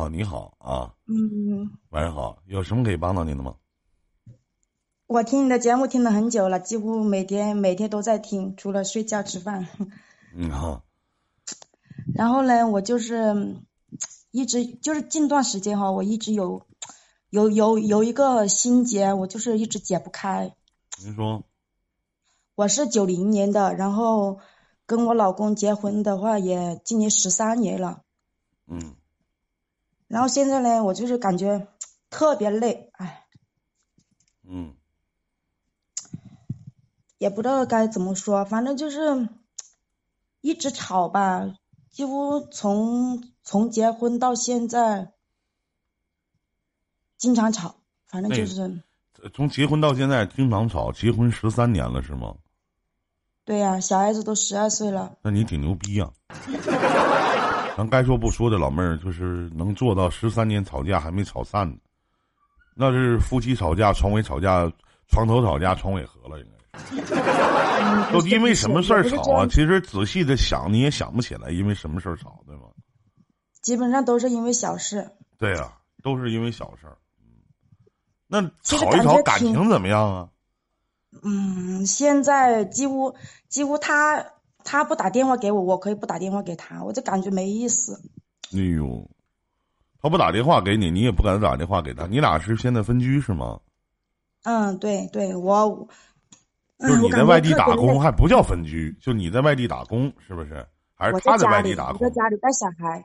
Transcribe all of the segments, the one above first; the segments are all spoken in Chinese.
好，你好啊，嗯，晚上好，有什么可以帮到您的吗？我听你的节目听了很久了，几乎每天每天都在听，除了睡觉吃饭。嗯好，然后呢，我就是一直就是近段时间哈，我一直有有有有一个心结，我就是一直解不开。您说，我是九零年的，然后跟我老公结婚的话也今年十三年了，嗯然后现在呢，我就是感觉特别累，哎，嗯。也不知道该怎么说，反正就是一直吵吧，几乎从从结婚到现在经常吵，反正就是呃从结婚到现在经常吵，结婚十三年了是吗？对呀、小孩子都十二岁了，那你挺牛逼呀、咱该说不说的老妹儿，就是能做到十三年吵架还没吵散呢，那是夫妻吵架、床尾吵架、床头吵架、床尾和了，应该 都因为什么事儿吵啊？其实仔细的想，你也想不起来，因为什么事儿吵，对吗？基本上都是因为小事。对呀、都是因为小事儿。嗯那吵一吵，感情怎么样啊？嗯，现在几乎几乎他他不打电话给我，我可以不打电话给他，我就感觉没意思。哎呦，他不打电话给你，你也不敢打电话给他，你俩是现在分居是吗？嗯，对对，我就你在外地打工还不叫分居，就你在外地打工是不是？还是我他在外地打工我在？家里带小孩。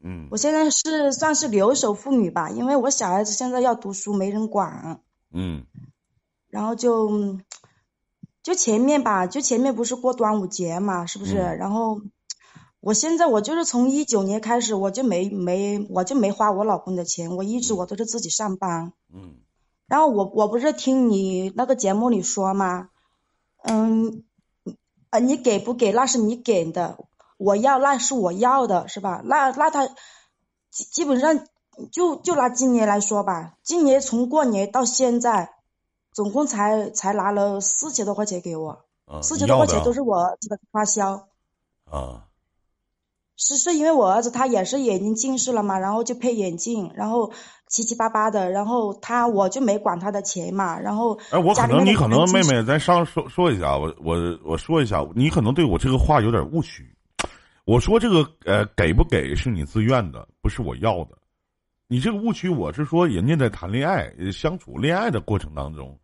嗯我现在是算是留守妇女吧，因为我小孩子现在要读书，没人管，嗯然后就嗯就前面吧，就前面不是过端午节嘛，是不是？嗯然后我现在我就是从一九年开始，我就没没我就没花我老公的钱，我一直我都是自己上班。嗯然后我我不是听你那个节目里说吗？嗯，呃，你给不给那是你给的，我要那是我要的，是吧？那那他基基本上就就拿今年来说吧，今年从过年到现在，总共才才拿了四千多块钱给我，啊，四千多块钱都是我儿子的花销。啊是是因为我儿子他也是眼睛近视了嘛，然后就配眼镜，然后七七八八的，然后他我就没管他的钱嘛，然后哎，我可能你可能妹妹，咱上说说一下，我我我说一下，你可能对我这个话有点误区。我说这个呃，给不给是你自愿的，不是我要的。你这个误区，我是说人家在谈恋爱、呃相处、恋爱的过程当中，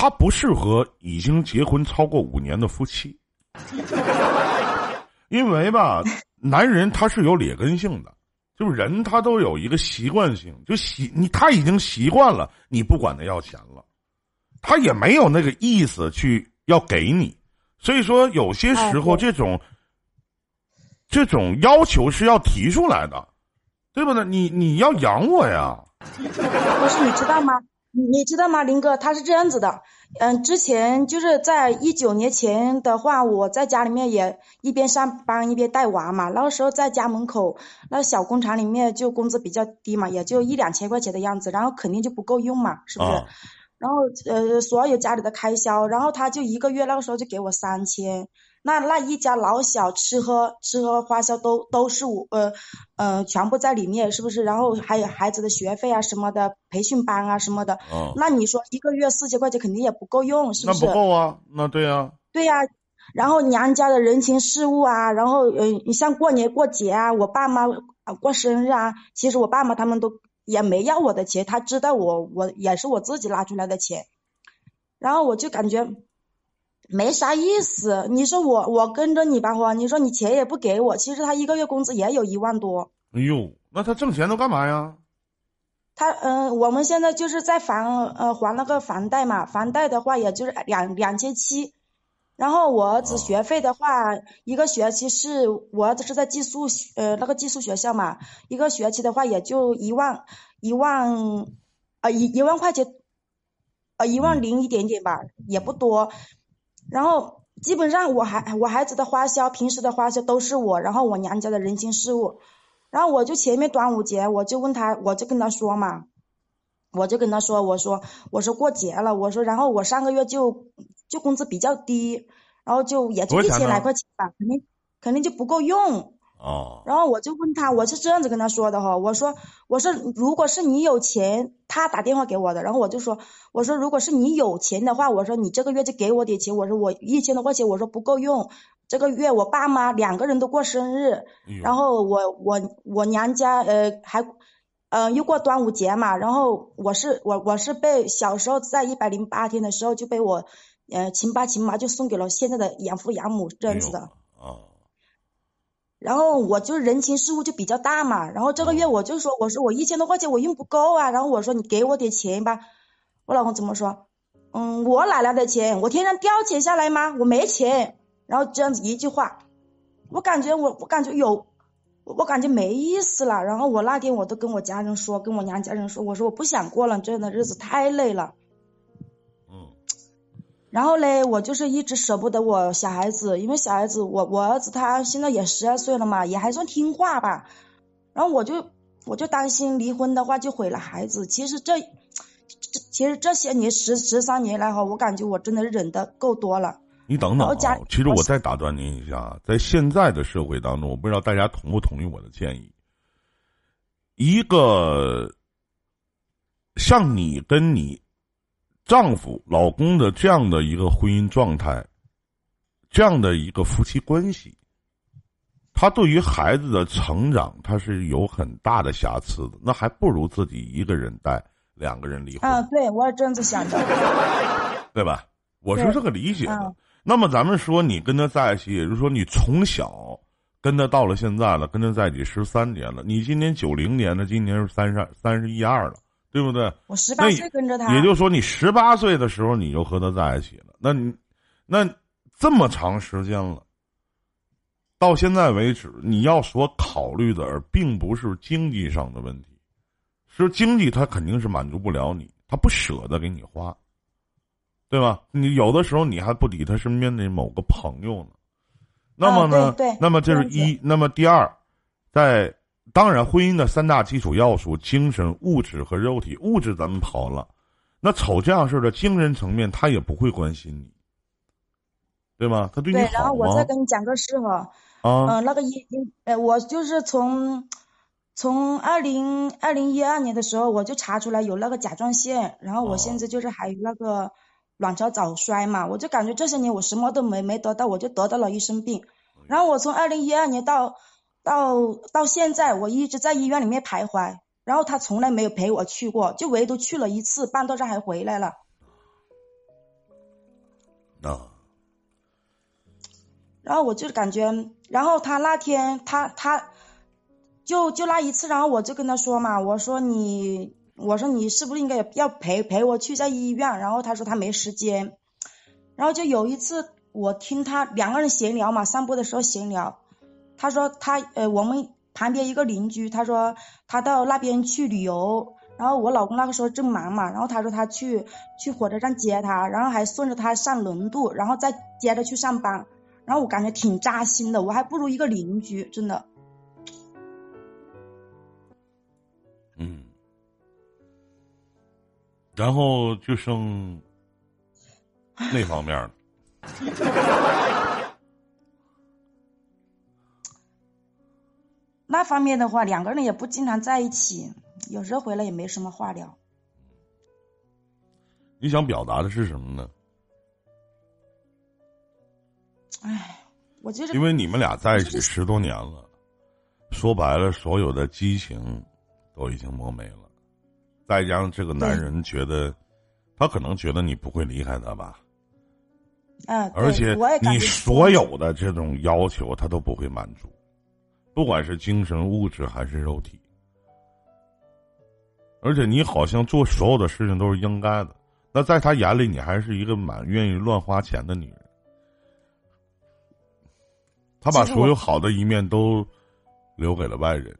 他不适合已经结婚超过五年的夫妻，因为吧，男人他是有劣根性的，就是人他都有一个习惯性，就习你他已经习惯了，你不管他要钱了。他也没有那个意思去要给你，所以说有些时候这种、这种要求是要提出来的，对不对？你你要养我呀，不是你知道吗？你你知道吗，林哥？他是这样子的，嗯，之前就是在一九年前的话，我在家里面也一边上班一边带娃嘛，那个时候在家门口那小工厂里面就工资比较低嘛，也就一两千块钱的样子，然后肯定就不够用嘛，是不是？啊然后呃，所有家里的开销，然后他就一个月那个时候就给我三千，那那一家老小吃喝吃喝花销都都是我呃呃全部在里面，是不是？然后还有孩子的学费啊什么的，培训班啊什么的，啊，那你说一个月四千块钱肯定也不够用，是不是？不够啊，那对啊、对呀、然后娘家的人情世故啊，然后呃，你像过年过节啊，我爸妈啊过生日啊，其实我爸妈他们都也没要我的钱，他知道我我也是我自己拿出来的钱，然后我就感觉没啥意思。你说我我跟着你吧，我你说你钱也不给我，其实他一个月工资也有一万多。哎呦，那他挣钱都干嘛呀？他嗯、呃我们现在就是在房呃还那个房贷嘛，房贷的话也就是两两千七，然后我儿子哦学费的话，一个学期是我儿子是在寄宿呃那个寄宿学校嘛，一个学期的话也就一万一万呃一一万块钱，呃一万嗯零一点点吧，也不多，然后基本上我孩我孩子的花销，平时的花销都是我，然后我娘家的人情世故。然后我就前面端午节，我就问他，我就跟他说嘛，我就跟他说，我说我说过节了，我说然后我上个月就就工资比较低，然后就也就一千来块钱吧，肯定肯定就不够用。啊。然后我就问他，我是这样子跟他说的哈，我说我说如果是你有钱，他打电话给我的，然后我就说我说如果是你有钱的话，我说你这个月就给我点钱，我说我一千多块钱，我说不够用，这个月我爸妈两个人都过生日，然后我我我娘家呃还。嗯，又过端午节嘛，然后我是我我是被小时候在一百零八天的时候就被我呃亲爸亲妈就送给了现在的养父养母这样子的，哎呦啊，然后我就人情世故就比较大嘛，然后这个月我就说，我说我一千多块钱我用不够啊，然后我说你给我点钱吧，我老公怎么说？嗯，我哪来的钱？我天上掉钱下来吗？我没钱。然后这样子一句话，我感觉我我感觉有，我我感觉没意思了。然后我那天我都跟我家人说，跟我娘家人说，我说我不想过了，这样的日子太累了。嗯然后嘞，我就是一直舍不得我小孩子，因为小孩子我我儿子他现在也十二岁了嘛，也还算听话吧。然后我就我就担心离婚的话就毁了孩子。其实这这其实这些年十十三年来哈，我感觉我真的忍的够多了。你等等啊！其实我我再打断您一下，在现在的社会当中，我不知道大家同不同意我的建议。一个像你跟你丈夫、老公的这样的一个婚姻状态，这样的一个夫妻关系，他对于孩子的成长，他是有很大的瑕疵的。那还不如自己一个人带，两个人离婚。啊，对，我也这样子想的。对吧？我是这个理解的嗯。那么咱们说你跟他在一起，也就是说你从小跟他到了现在了，跟他在一起十三年了。你今年九零年的，今年是三十三十一二了，对不对？我十八岁跟着他，也就是说，你十八岁的时候你就和他在一起了。那你那这么长时间了，到现在为止，你要所考虑的，而并不是经济上的问题，是经济他肯定是满足不了你，他不舍得给你花，对吧？你有的时候你还不抵他身边的某个朋友呢。那么呢？啊对对那么这是一，那么第二，在当然婚姻的三大基础要素：精神、物质和肉体。物质咱们跑了，那瞅这样式的精神层面，他也不会关心你，对吗？他对你对，然后我再？跟你讲个事哈，啊，嗯，那个一一呃，我就是从从二零二零一二年的时候，我就查出来有那个甲状腺，然后我哦现在就是还有那个卵巢早衰嘛，我就感觉这些年我什么都没没得到，我就得到了一身病。然后我从二零一二年到到到现在，我一直在医院里面徘徊，然后他从来没有陪我去过，就唯独去了一次，半道上还回来了。啊，然后我就感觉，然后他那天他他就就那一次，然后我就跟他说嘛，我说你，我说你是不是应该要陪陪我去在医院？然后他说他没时间，然后就有一次我听他两个人闲聊嘛，散步的时候闲聊，他说他呃我们旁边一个邻居，他说他到那边去旅游。然后我老公那个时候正忙嘛，然后他说他去去火车站接他，然后还顺着他上轮渡，然后再接着去上班。然后我感觉挺扎心的，我还不如一个邻居，真的。嗯，然后就剩 那方面了。那方面的话，两个人也不经常在一起，有时候回来也没什么话聊。你想表达的是什么呢？唉，我就是因为你们俩在一起十多年了，说白了，所有的激情都已经磨没了。再加上这个男人觉得，他可能觉得你不会离开他吧，嗯，而且你所有的这种要求他都不会满足，不管是精神、物质还是肉体。而且你好像做所有的事情都是应该的，那在他眼里，你还是一个蛮愿意乱花钱的女人。他把所有好的一面都留给了外人，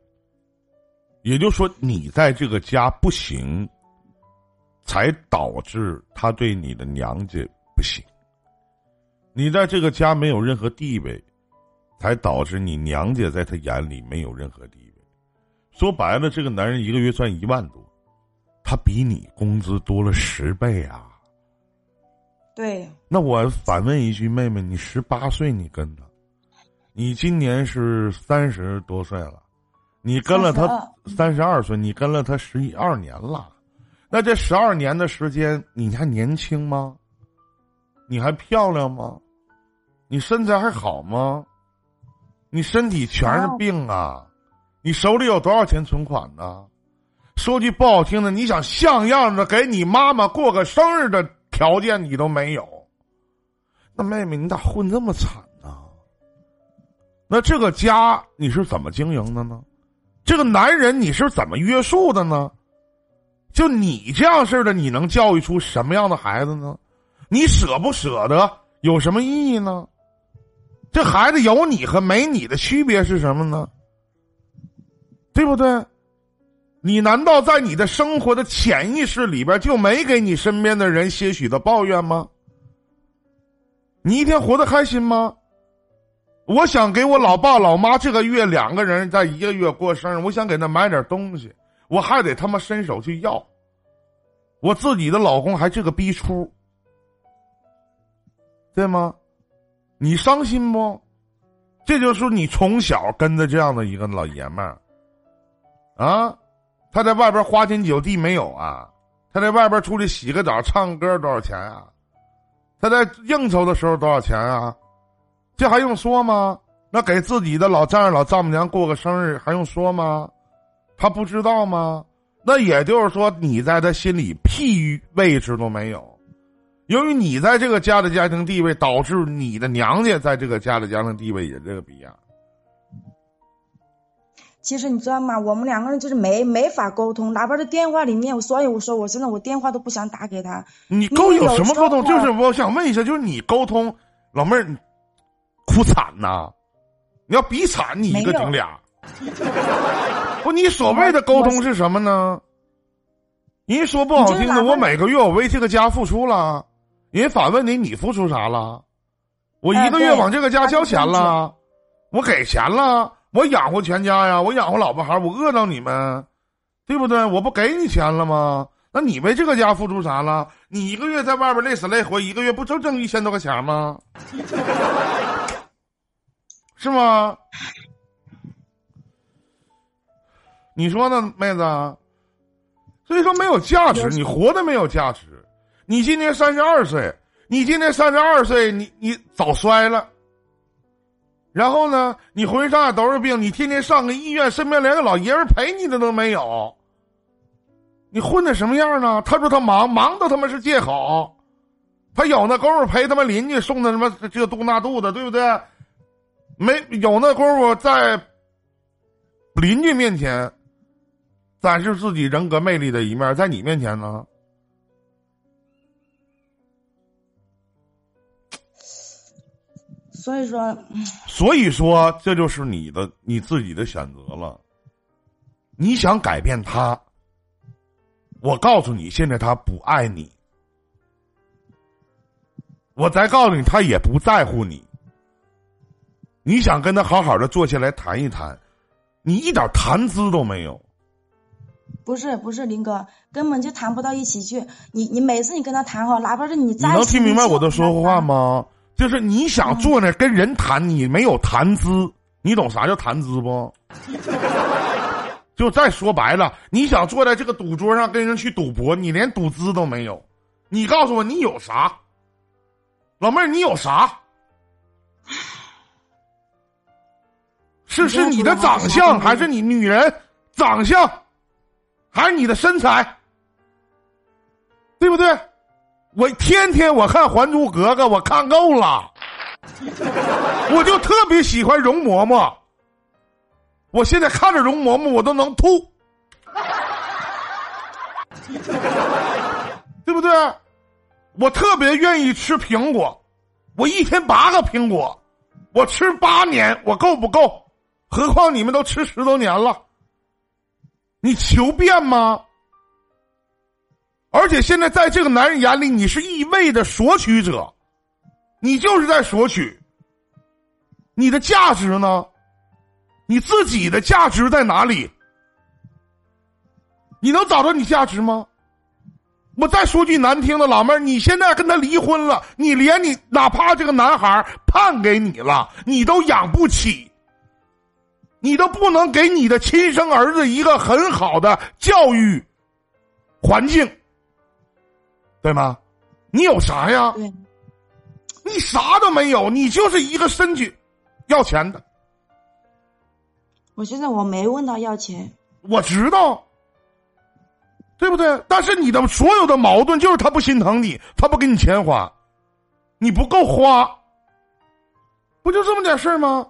也就是说，你在这个家不行，才导致他对你的娘家不行。你在这个家没有任何地位，才导致你娘家在他眼里没有任何地位。说白了，这个男人一个月赚一万多，他比你工资多了十倍啊！对，那我反问一句，妹妹，你十八岁你跟他，你今年是三十多岁了，你跟了他三十二岁，你跟了他十一二年了，那这十二年的时间，你还年轻吗？你还漂亮吗？你身材还好吗？你身体全是病啊！你手里有多少钱存款呢？说句不好听的，你想像样的给你妈妈过个生日的条件你都没有，那妹妹你咋混这么惨呢？那这个家你是怎么经营的呢？这个男人你是怎么约束的呢？就你这样式的，你能教育出什么样的孩子呢？你舍不舍得有什么意义呢？这孩子有你和没你的区别是什么呢？对不对？你难道在你的生活的潜意识里边就没给你身边的人些许的抱怨吗？你一天活得开心吗？我想给我老爸老妈这个月两个人在一个月过生日，我想给他买点东西，我还得他妈伸手去要。我自己的老公还这个逼出，对吗？你伤心不？这就是你从小跟着这样的一个老爷们儿，啊，他在外边花天酒地没有啊？他在外边出去洗个澡、唱歌多少钱啊？他在应酬的时候多少钱啊？这还用说吗？那给自己的老丈人、老丈母娘过个生日还用说吗？他不知道吗？那也就是说，你在他心里屁位置都没有。由于你在这个家的家庭地位，导致你的娘家在这个家的家庭地位也这个逼样。其实你知道吗？我们两个人就是没没法沟通，哪怕是电话里面，所以我说我现在我电话都不想打给他。你沟有什么沟通？就是我想问一下，就是你沟通，老妹儿，哭惨呐！你要比惨，你一个顶俩。不，你所谓的沟通是什么呢？人说不好听的，我每个月我为这个家付出了。人反问你，你付出啥了？我一个月往这个家交钱了，我给钱了，我养活全家呀，我养活老婆孩我饿着你们，对不对？我不给你钱了吗？那你为这个家付出啥了？你一个月在外边累死累活，一个月不就挣一千多块钱吗？是吗？你说呢，妹子？所以说没有价值，你活的没有价值。你今年三十二岁，你今年三十二岁，你你早衰了。然后呢，你浑身上下都是病，你天天上个医院，身边连个老爷们陪你的都没有。你混的什么样呢？他说他忙，忙的他妈是借口。他有那功夫陪他妈邻居送的什么这肚那肚的，对不对？没有那功夫在邻居面前展示自己人格魅力的一面，在你面前呢？所以说，所以说，这就是你的你自己的选择了。你想改变他，我告诉你，现在他不爱你。我再告诉你，他也不在乎你。你想跟他好好的坐下来谈一谈，你一点谈资都没有。不是不是，林哥根本就谈不到一起去。你你每次你跟他谈好，哪怕是你再你能听明白我的说话吗？就是你想坐那跟人谈，你没有谈资，你懂啥叫谈资不？就再说白了，你想坐在这个赌桌上跟人去赌博，你连赌资都没有。你告诉我你有啥？老妹儿，你有啥？是是你的长相，还是你女人长相，还是你的身材？对不对？我天天我看《还珠格格》，我看够了，我就特别喜欢容嬷嬷。我现在看着容嬷嬷，我都能吐，对不对？我特别愿意吃苹果，我一天八个苹果，我吃八年，我够不够？何况你们都吃十多年了，你求变吗？而且现在，在这个男人眼里，你是一味的索取者，你就是在索取。你的价值呢？你自己的价值在哪里？你能找到你价值吗？我再说句难听的，老妹儿，你现在跟他离婚了，你连你哪怕这个男孩判给你了，你都养不起，你都不能给你的亲生儿子一个很好的教育环境，对吗？你有啥呀？对，你啥都没有，你就是一个身体要钱的。我现在我没问他要钱，我知道，对不对？但是你的所有的矛盾就是他不心疼你，他不给你钱花，你不够花，不就这么点事儿吗？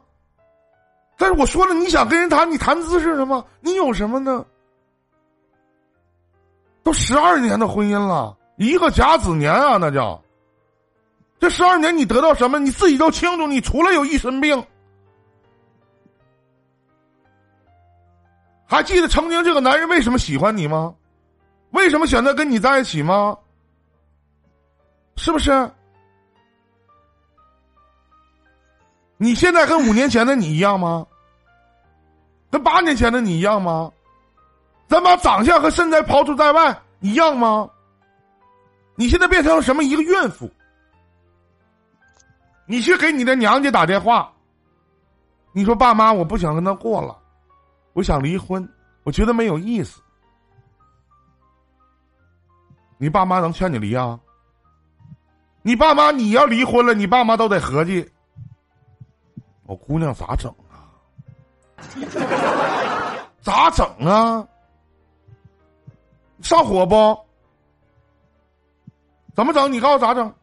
但是我说了，你想跟人谈，你谈资是什么？你有什么呢？都十二年的婚姻了，一个甲子年啊，那叫。这十二年你得到什么？你自己都清楚，你除了有一身病。还记得曾经这个男人为什么喜欢你吗？为什么选择跟你在一起吗？是不是？你现在跟五年前的你一样吗？跟八年前的你一样吗？咱把长相和身材抛除在外，一样吗？你现在变成了什么？一个怨妇。你去给你的娘家打电话，你说爸妈，我不想跟他过了。我想离婚，我觉得没有意思。你爸妈能劝你离啊？你爸妈你要离婚了，你爸妈都得合计，我姑娘咋整啊？咋整啊？上火不？怎么整？你告诉我咋整？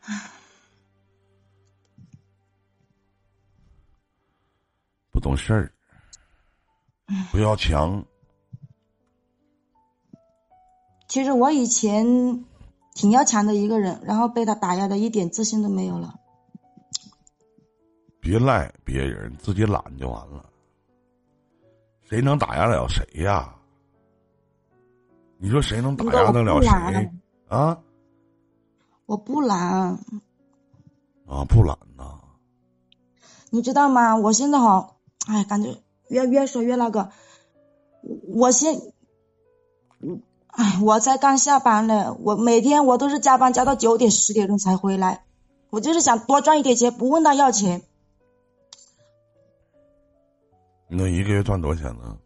不懂事儿，不要强。其实我以前挺要强的一个人，然后被他打压的一点自信都没有了。别赖别人，自己懒就完了。谁能打压了谁呀？你说谁能打压得了谁啊？我不懒。啊，不懒呐。你知道吗？我现在哈。哎，感觉越越说越那个，我现，哎，我才刚下班呢，我每天我都是加班加到九点十点钟才回来，我就是想多赚一点钱，不问他要钱。那一个月赚多少钱呢？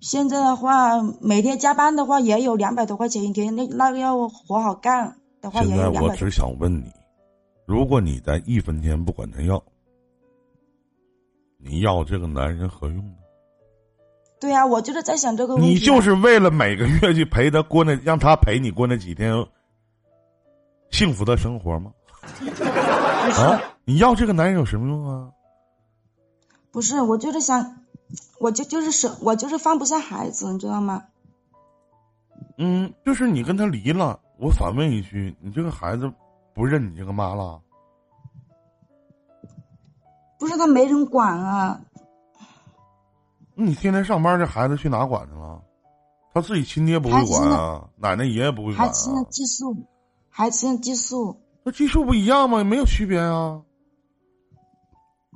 现在的话，每天加班的话也有两百多块钱一天，那那个要活好干的话也有两百。现在我只想问你，如果你在一分钱不管他要。你要这个男人何用呢？对呀，我就是在想这个问题。你就是为了每个月去陪他过那，让他陪你过那几天幸福的生活吗？啊！你要这个男人有什么用啊？不是，我就是想，我就就是舍，我就是放不下孩子，你知道吗？嗯，就是你跟他离了，我反问一句，你这个孩子不认你这个妈了？不是他没人管啊！你天天上班，这孩子去哪管去了？他自己亲爹不会管啊，奶奶爷爷不会管啊。还吃激素，还吃激素。那激素不一样吗？没有区别啊。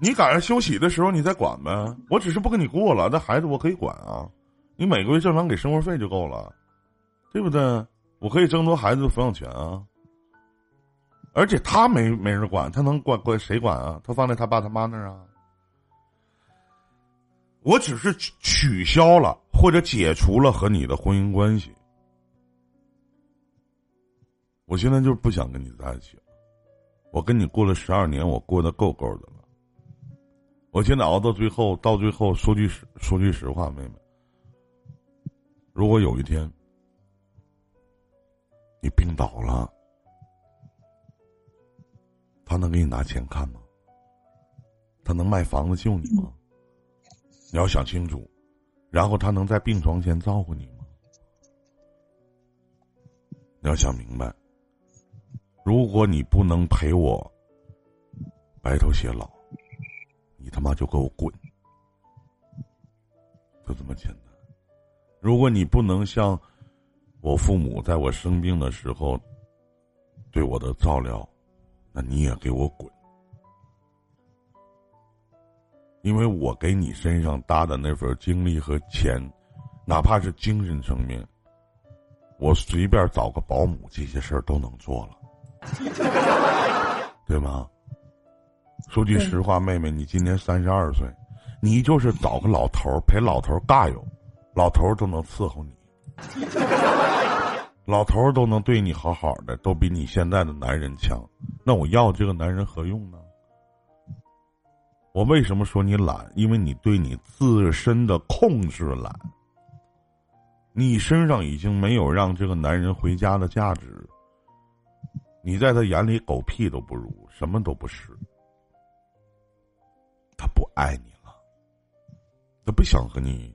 你赶上休息的时候，你再管呗。我只是不跟你过了，那孩子我可以管啊。你每个月正常给生活费就够了，对不对？我可以争夺孩子的抚养权啊。而且他没没人管，他能管管谁管啊？他放在他爸他妈那儿啊。我只是取消了或者解除了和你的婚姻关系。我现在就是不想跟你在一起了。我跟你过了十二年，我过得够够的了。我现在熬到最后，到最后说句实说句实话，妹妹，如果有一天你病倒了。他能给你拿钱看吗？他能卖房子救你吗？你要想清楚，然后他能在病床前照顾你吗？你要想明白，如果你不能陪我白头偕老，你他妈就给我滚！就这么简单。如果你不能像我父母在我生病的时候对我的照料，那你也给我滚！因为我给你身上搭的那份精力和钱，哪怕是精神层面，我随便找个保姆，这些事儿都能做了，对吗？说句实话，妹妹，你今年三十二岁，你就是找个老头儿陪老头儿尬游，老头儿都能伺候你，老头儿都能对你好好的，都比你现在的男人强。那我要这个男人何用呢？我为什么说你懒？因为你对你自身的控制懒，你身上已经没有让这个男人回家的价值，你在他眼里狗屁都不如，什么都不是。他不爱你了，他不想和你，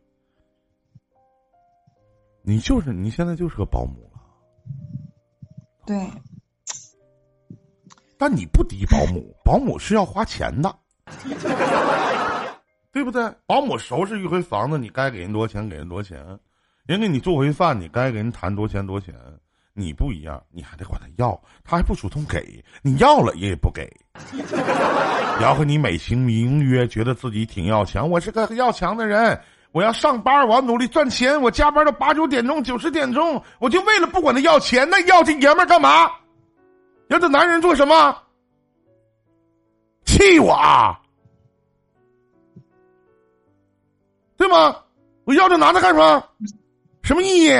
你就是你现在就是个保姆了，对，但你不敌保姆，保姆是要花钱的，对不对？保姆收拾一回房子，你该给人多少钱给人多少钱，人给你做回饭，你该给人谈多钱多钱。你不一样，你还得管他要，他还不主动给你要了也不给，然后你美其名曰觉得自己挺要强，我是个要强的人，我要上班，我要努力赚钱，我加班到八九点钟、九十点钟，我就为了不管他要钱，那要这爷们儿干嘛？要这男人做什么？气我啊？对吗？我要这男的干什么？什么意义？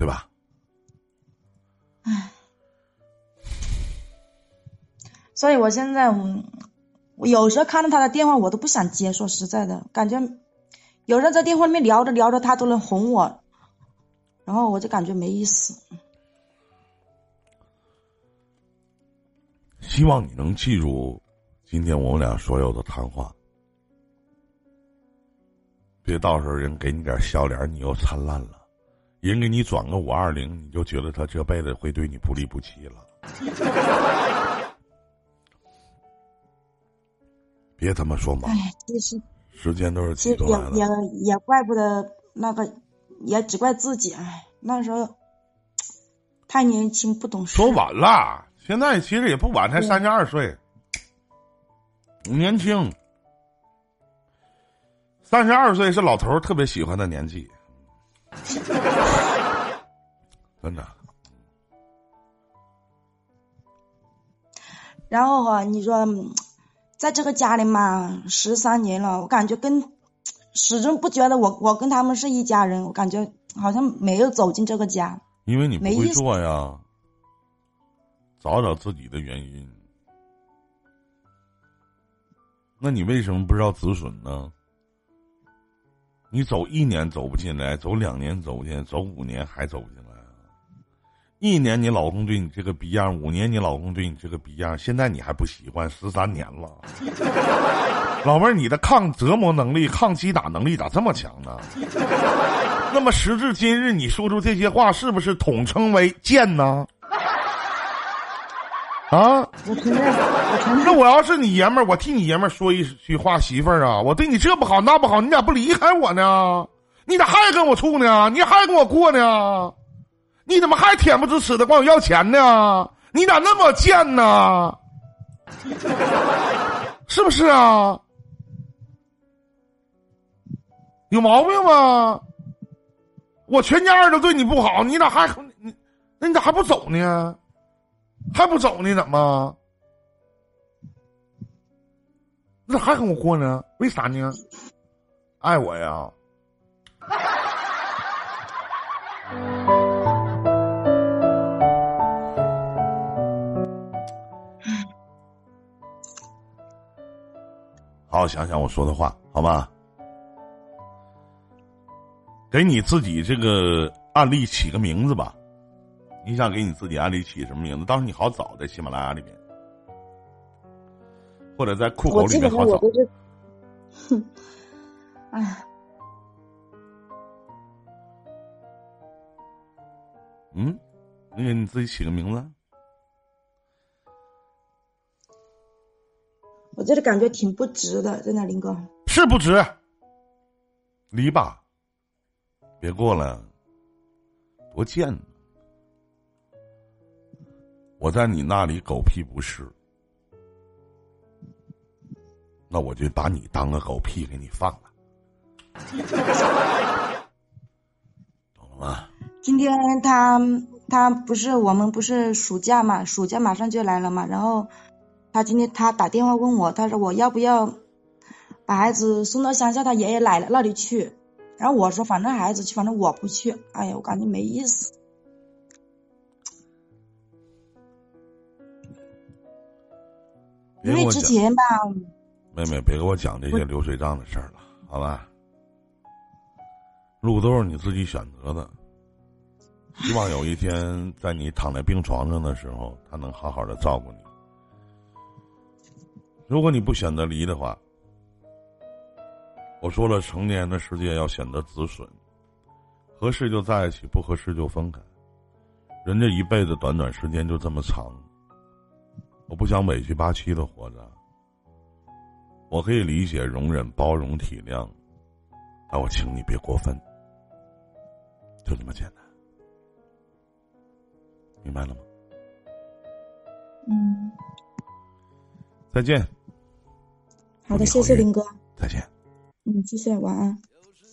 对吧？唉，所以我现在我我有时候看到他的电话，我都不想接。说实在的，感觉有人在电话里面聊着聊着，他都能哄我，然后我就感觉没意思。希望你能记住今天我们俩所有的谈话，别到时候人给你点笑脸，你又灿烂了。人给你转个五二零，你就觉得他这辈子会对你不离不弃了。别他妈说嘛，哎，其实时间都是其实挤出来的。也也也怪不得那个，也只怪自己。哎，那时候太年轻不懂事。说晚了，现在其实也不晚，才对三十二岁，年轻。三十二岁是老头儿特别喜欢的年纪，真的。然后哈、你说，嗯在这个家里嘛，十三年了，我感觉跟始终不觉得我我跟他们是一家人，我感觉好像没有走进这个家。因为你不会做呀，找找自己的原因。那你为什么不知道止损呢？你走一年走不进来，走两年走不进来，走五年还走不进来啊？一年你老公对你这个逼样，五年你老公对你这个逼样，现在你还不喜欢，十三年了，老妹儿，你的抗折磨能力、抗击打能力咋这么强呢？那么时至今日，你说出这些话，是不是统称为贱呢？啊，我承认，我承认，那我要是你爷们儿，我替你爷们儿说一句话，媳妇儿啊，我对你这不好那不好，你咋不离开我呢？你咋还跟我处呢？你还跟我过呢？你怎么还恬不知耻的管我要钱呢？你咋那么贱呢？是不是啊？有毛病吗？我全家人都对你不好，你咋还你？那你咋还不走呢？还不走呢？怎么？那咋还跟我过呢？为啥呢？爱我呀？好好想想我说的话，好吧？给你自己这个案例起个名字吧。你想给你自己案例起什么名字？当时你好找在喜马拉雅里面，或者在酷狗里面好找。嗯，你给你自己起个名字。我这里感觉挺不值的，真的，林哥。是不值，离吧，别过了，多贱！我在你那里狗屁不是，那我就把你当个狗屁给你放了，懂了吗？今天他他不是我们不是暑假嘛，暑假马上就来了嘛，然后他今天他打电话问我，他说我要不要把孩子送到乡下他爷爷奶奶那里去，然后我说反正孩子去，反正我不去，哎呀，我感觉没意思。因为之前吧，妹妹，别给我讲这些流水账的事儿了，好吧？路都是你自己选择的。希望有一天，在你躺在病床上的时候，他能好好的照顾你。如果你不选择离的话，我说了，成年的世界要选择止损，合适就在一起，不合适就分开。人这一辈子短短时间就这么长。我不想委屈八七的活着，我可以理解、容忍、包容、体谅，但我请你别过分，就这么简单，明白了吗？嗯，再见。好的，谢谢林哥。再见。嗯，谢谢，晚安。